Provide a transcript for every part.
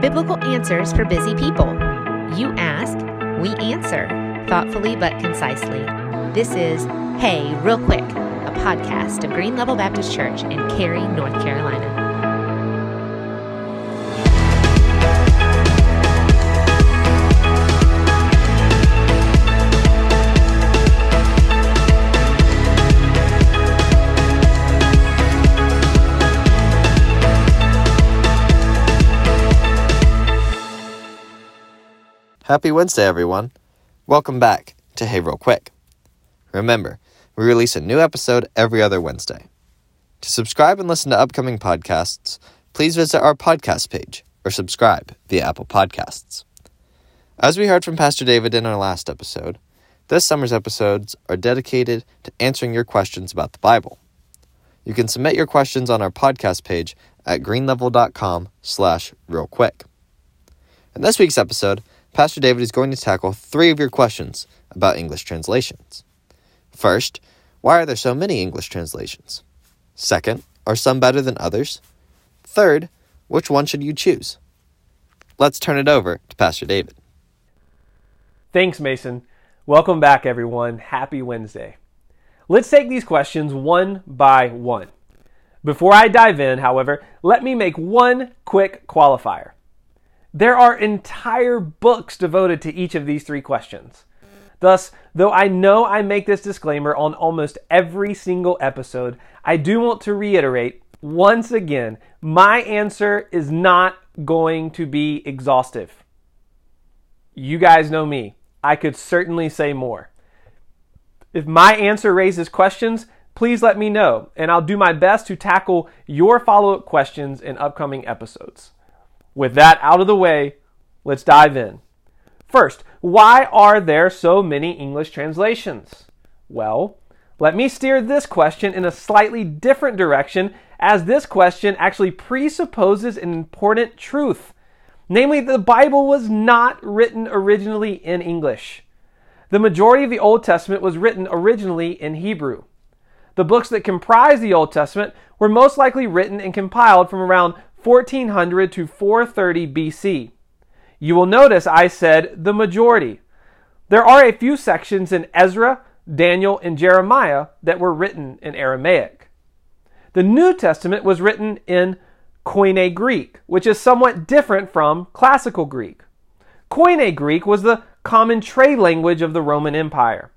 Biblical answers for busy people. You ask, we answer, thoughtfully but concisely. This is Hey, Real Quick, a podcast of Green Level Baptist Church in Cary, North Carolina. Happy Wednesday, everyone. Welcome back to Hey Real Quick. Remember, we release a new episode every other Wednesday. To subscribe and listen to upcoming podcasts, please visit our podcast page or subscribe via Apple Podcasts. As we heard from Pastor David in our last episode, this summer's episodes are dedicated to answering your questions about the Bible. You can submit your questions on our podcast page at greenlevel.com slash real quick. In this week's episode, Pastor David is going to tackle three of your questions about English translations. First, why are there so many English translations? Second, are some better than others? Third, which one should you choose? Let's turn it over to Pastor David. Thanks, Mason. Welcome back, everyone. Happy Wednesday. Let's take these questions one by one. Before I dive in, however, let me make one quick qualifier. There are entire books devoted to each of these three questions. Thus, though I know I make this disclaimer on almost every single episode, I do want to reiterate once again my answer is not going to be exhaustive. You guys know me. I could certainly say more. If my answer raises questions, please let me know, and I'll do my best to tackle your follow up questions in upcoming episodes. With that out of the way, let's dive in. First, why are there so many English translations? Well, let me steer this question in a slightly different direction, as this question actually presupposes an important truth. Namely, the Bible was not written originally in English. The majority of the Old Testament was written originally in Hebrew. The books that comprise the Old Testament were most likely written and compiled from around 1400 to 430 BC. You will notice I said the majority. There are a few sections in Ezra, Daniel, and Jeremiah that were written in Aramaic. The New Testament was written in Koine Greek, which is somewhat different from Classical Greek. Koine Greek was the common trade language of the Roman Empire.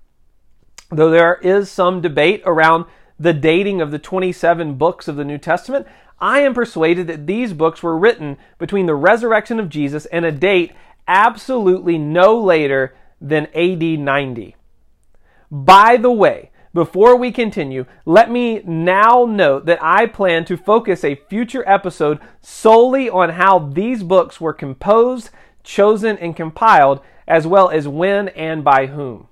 Though there is some debate around the dating of the 27 books of the New Testament, I am persuaded that these books were written between the resurrection of Jesus and a date absolutely no later than AD 90. By the way, before we continue, let me now note that I plan to focus a future episode solely on how these books were composed, chosen, and compiled, as well as when and by whom.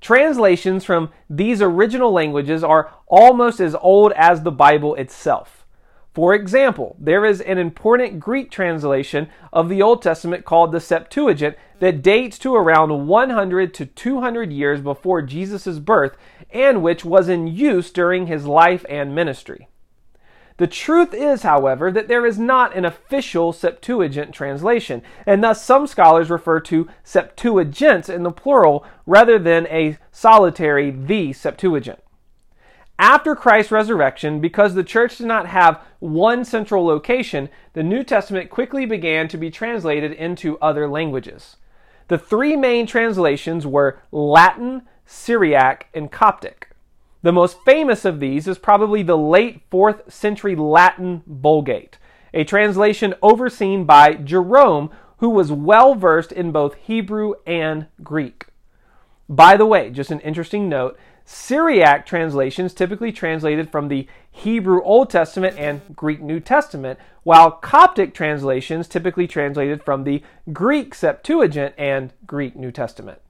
Translations from these original languages are almost as old as the Bible itself. For example, there is an important Greek translation of the Old Testament called the Septuagint that dates to around 100 to 200 years before Jesus' birth and which was in use during his life and ministry. The truth is, however, that there is not an official Septuagint translation, and thus some scholars refer to Septuagints in the plural rather than a solitary the Septuagint. After Christ's resurrection, because the church did not have one central location, the New Testament quickly began to be translated into other languages. The three main translations were Latin, Syriac, and Coptic. The most famous of these is probably the late 4th century Latin Vulgate, a translation overseen by Jerome, who was well versed in both Hebrew and Greek. By the way, just an interesting note Syriac translations typically translated from the Hebrew Old Testament and Greek New Testament, while Coptic translations typically translated from the Greek Septuagint and Greek New Testament.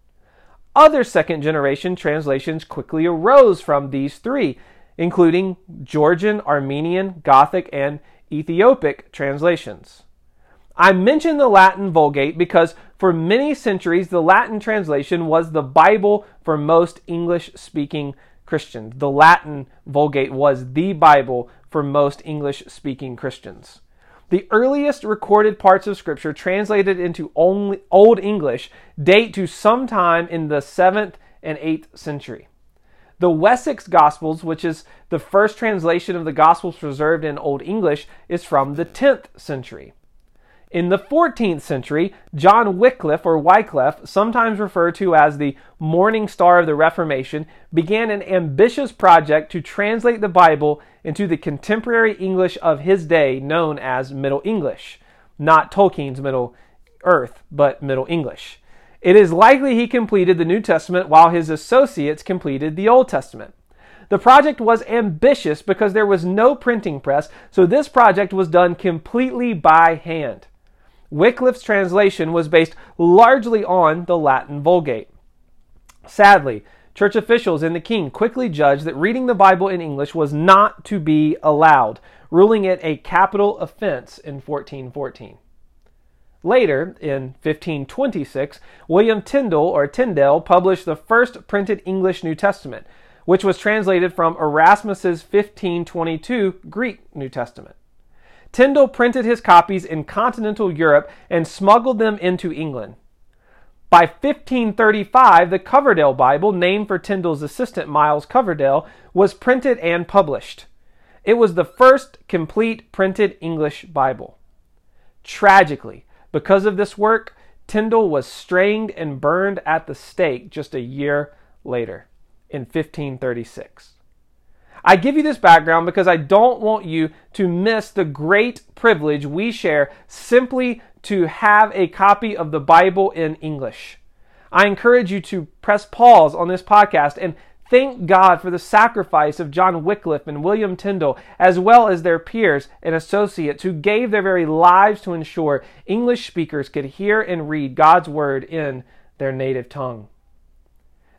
Other second generation translations quickly arose from these three, including Georgian, Armenian, Gothic, and Ethiopic translations. I mention the Latin Vulgate because for many centuries the Latin translation was the Bible for most English speaking Christians. The Latin Vulgate was the Bible for most English speaking Christians. The earliest recorded parts of Scripture translated into Old English date to sometime in the 7th and 8th century. The Wessex Gospels, which is the first translation of the Gospels preserved in Old English, is from the 10th century. In the 14th century, John Wycliffe, or Wycliffe, sometimes referred to as the morning star of the Reformation, began an ambitious project to translate the Bible into the contemporary English of his day, known as Middle English. Not Tolkien's Middle Earth, but Middle English. It is likely he completed the New Testament while his associates completed the Old Testament. The project was ambitious because there was no printing press, so this project was done completely by hand. Wycliffe's translation was based largely on the Latin Vulgate. Sadly, church officials and the king quickly judged that reading the Bible in English was not to be allowed, ruling it a capital offense in 1414. Later, in 1526, William Tyndale or Tyndale published the first printed English New Testament, which was translated from Erasmus's 1522 Greek New Testament. Tyndale printed his copies in continental Europe and smuggled them into England. By 1535, the Coverdale Bible, named for Tyndale's assistant Miles Coverdale, was printed and published. It was the first complete printed English Bible. Tragically, because of this work, Tyndale was strained and burned at the stake just a year later, in 1536. I give you this background because I don't want you to miss the great privilege we share simply to have a copy of the Bible in English. I encourage you to press pause on this podcast and thank God for the sacrifice of John Wycliffe and William Tyndale, as well as their peers and associates who gave their very lives to ensure English speakers could hear and read God's Word in their native tongue.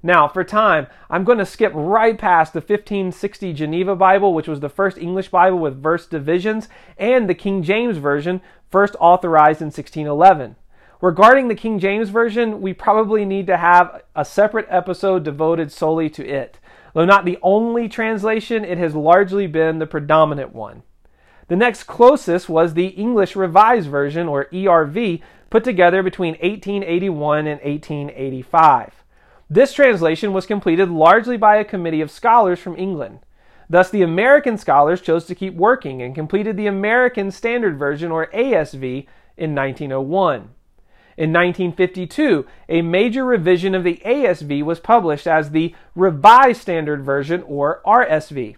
Now, for time, I'm going to skip right past the 1560 Geneva Bible, which was the first English Bible with verse divisions, and the King James Version, first authorized in 1611. Regarding the King James Version, we probably need to have a separate episode devoted solely to it. Though not the only translation, it has largely been the predominant one. The next closest was the English Revised Version, or ERV, put together between 1881 and 1885. This translation was completed largely by a committee of scholars from England. Thus, the American scholars chose to keep working and completed the American Standard Version, or ASV, in 1901. In 1952, a major revision of the ASV was published as the Revised Standard Version, or RSV.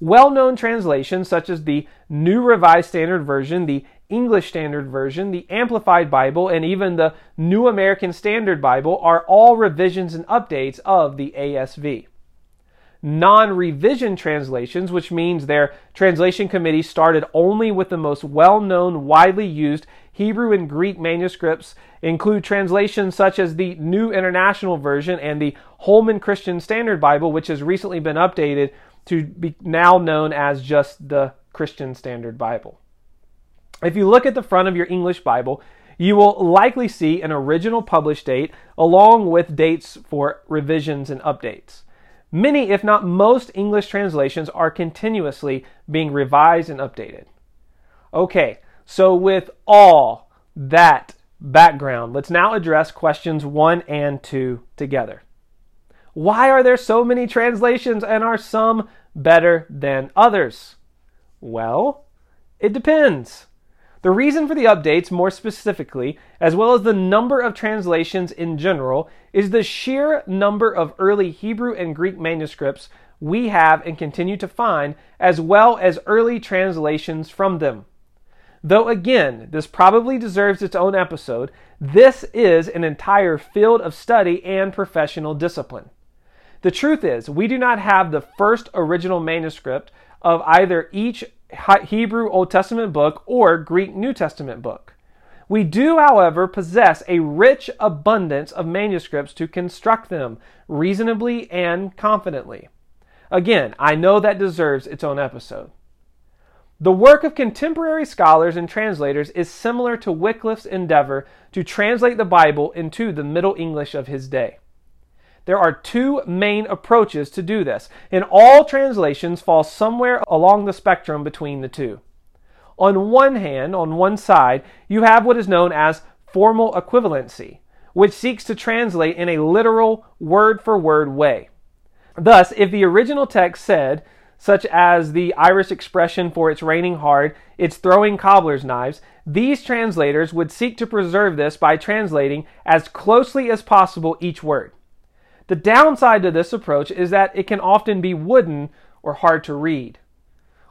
Well known translations such as the New Revised Standard Version, the English Standard Version, the Amplified Bible, and even the New American Standard Bible are all revisions and updates of the ASV. Non revision translations, which means their translation committee started only with the most well known, widely used Hebrew and Greek manuscripts, include translations such as the New International Version and the Holman Christian Standard Bible, which has recently been updated to be now known as just the Christian Standard Bible. If you look at the front of your English Bible, you will likely see an original published date along with dates for revisions and updates. Many, if not most, English translations are continuously being revised and updated. Okay, so with all that background, let's now address questions 1 and 2 together. Why are there so many translations and are some better than others? Well, it depends. The reason for the updates, more specifically, as well as the number of translations in general, is the sheer number of early Hebrew and Greek manuscripts we have and continue to find, as well as early translations from them. Though again, this probably deserves its own episode, this is an entire field of study and professional discipline. The truth is, we do not have the first original manuscript of either each Hebrew Old Testament book or Greek New Testament book. We do, however, possess a rich abundance of manuscripts to construct them reasonably and confidently. Again, I know that deserves its own episode. The work of contemporary scholars and translators is similar to Wycliffe's endeavor to translate the Bible into the Middle English of his day. There are two main approaches to do this, and all translations fall somewhere along the spectrum between the two. On one hand, on one side, you have what is known as formal equivalency, which seeks to translate in a literal, word for word way. Thus, if the original text said, such as the Irish expression for it's raining hard, it's throwing cobbler's knives, these translators would seek to preserve this by translating as closely as possible each word. The downside to this approach is that it can often be wooden or hard to read.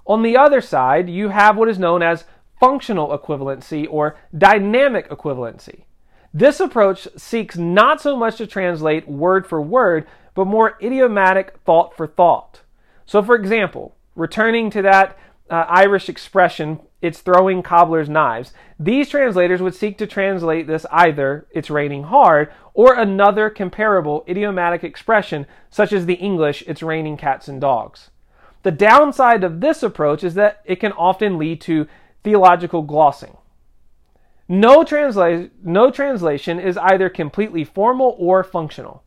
On the other side, you have what is known as functional equivalency or dynamic equivalency. This approach seeks not so much to translate word for word, but more idiomatic thought for thought. So, for example, returning to that uh, Irish expression, it's throwing cobbler's knives, these translators would seek to translate this either it's raining hard or another comparable idiomatic expression, such as the English it's raining cats and dogs. The downside of this approach is that it can often lead to theological glossing. No, transla- no translation is either completely formal or functional.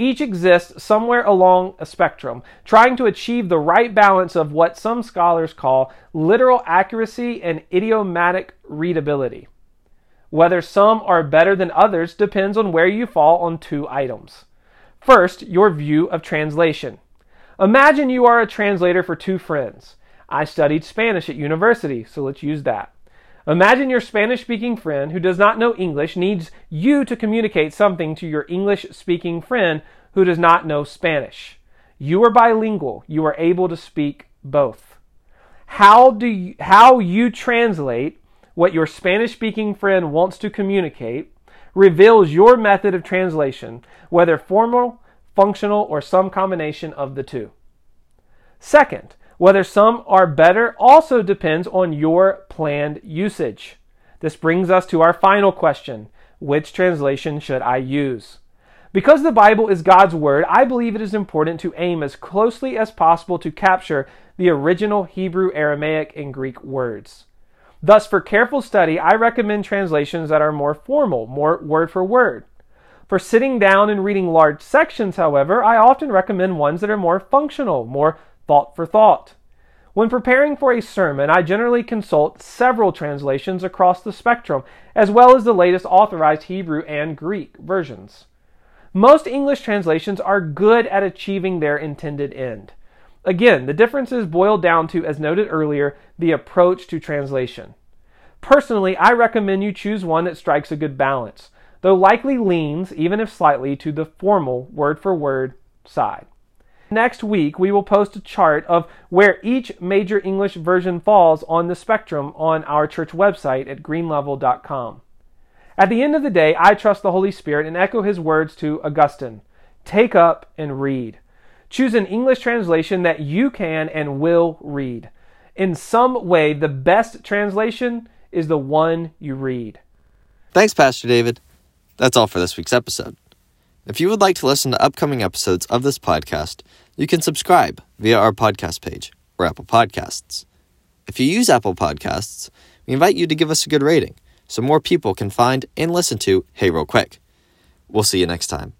Each exists somewhere along a spectrum, trying to achieve the right balance of what some scholars call literal accuracy and idiomatic readability. Whether some are better than others depends on where you fall on two items. First, your view of translation. Imagine you are a translator for two friends. I studied Spanish at university, so let's use that. Imagine your Spanish speaking friend who does not know English needs you to communicate something to your English speaking friend who does not know Spanish. You are bilingual. You are able to speak both. How do you, how you translate what your Spanish speaking friend wants to communicate reveals your method of translation, whether formal, functional, or some combination of the two. Second, whether some are better also depends on your planned usage. This brings us to our final question Which translation should I use? Because the Bible is God's Word, I believe it is important to aim as closely as possible to capture the original Hebrew, Aramaic, and Greek words. Thus, for careful study, I recommend translations that are more formal, more word for word. For sitting down and reading large sections, however, I often recommend ones that are more functional, more thought for thought. When preparing for a sermon, I generally consult several translations across the spectrum, as well as the latest authorized Hebrew and Greek versions. Most English translations are good at achieving their intended end. Again, the differences boil down to, as noted earlier, the approach to translation. Personally, I recommend you choose one that strikes a good balance, though likely leans, even if slightly, to the formal word for word side. Next week, we will post a chart of where each major English version falls on the spectrum on our church website at greenlevel.com. At the end of the day, I trust the Holy Spirit and echo his words to Augustine Take up and read. Choose an English translation that you can and will read. In some way, the best translation is the one you read. Thanks, Pastor David. That's all for this week's episode. If you would like to listen to upcoming episodes of this podcast, you can subscribe via our podcast page or Apple Podcasts. If you use Apple Podcasts, we invite you to give us a good rating so more people can find and listen to Hey Real Quick. We'll see you next time.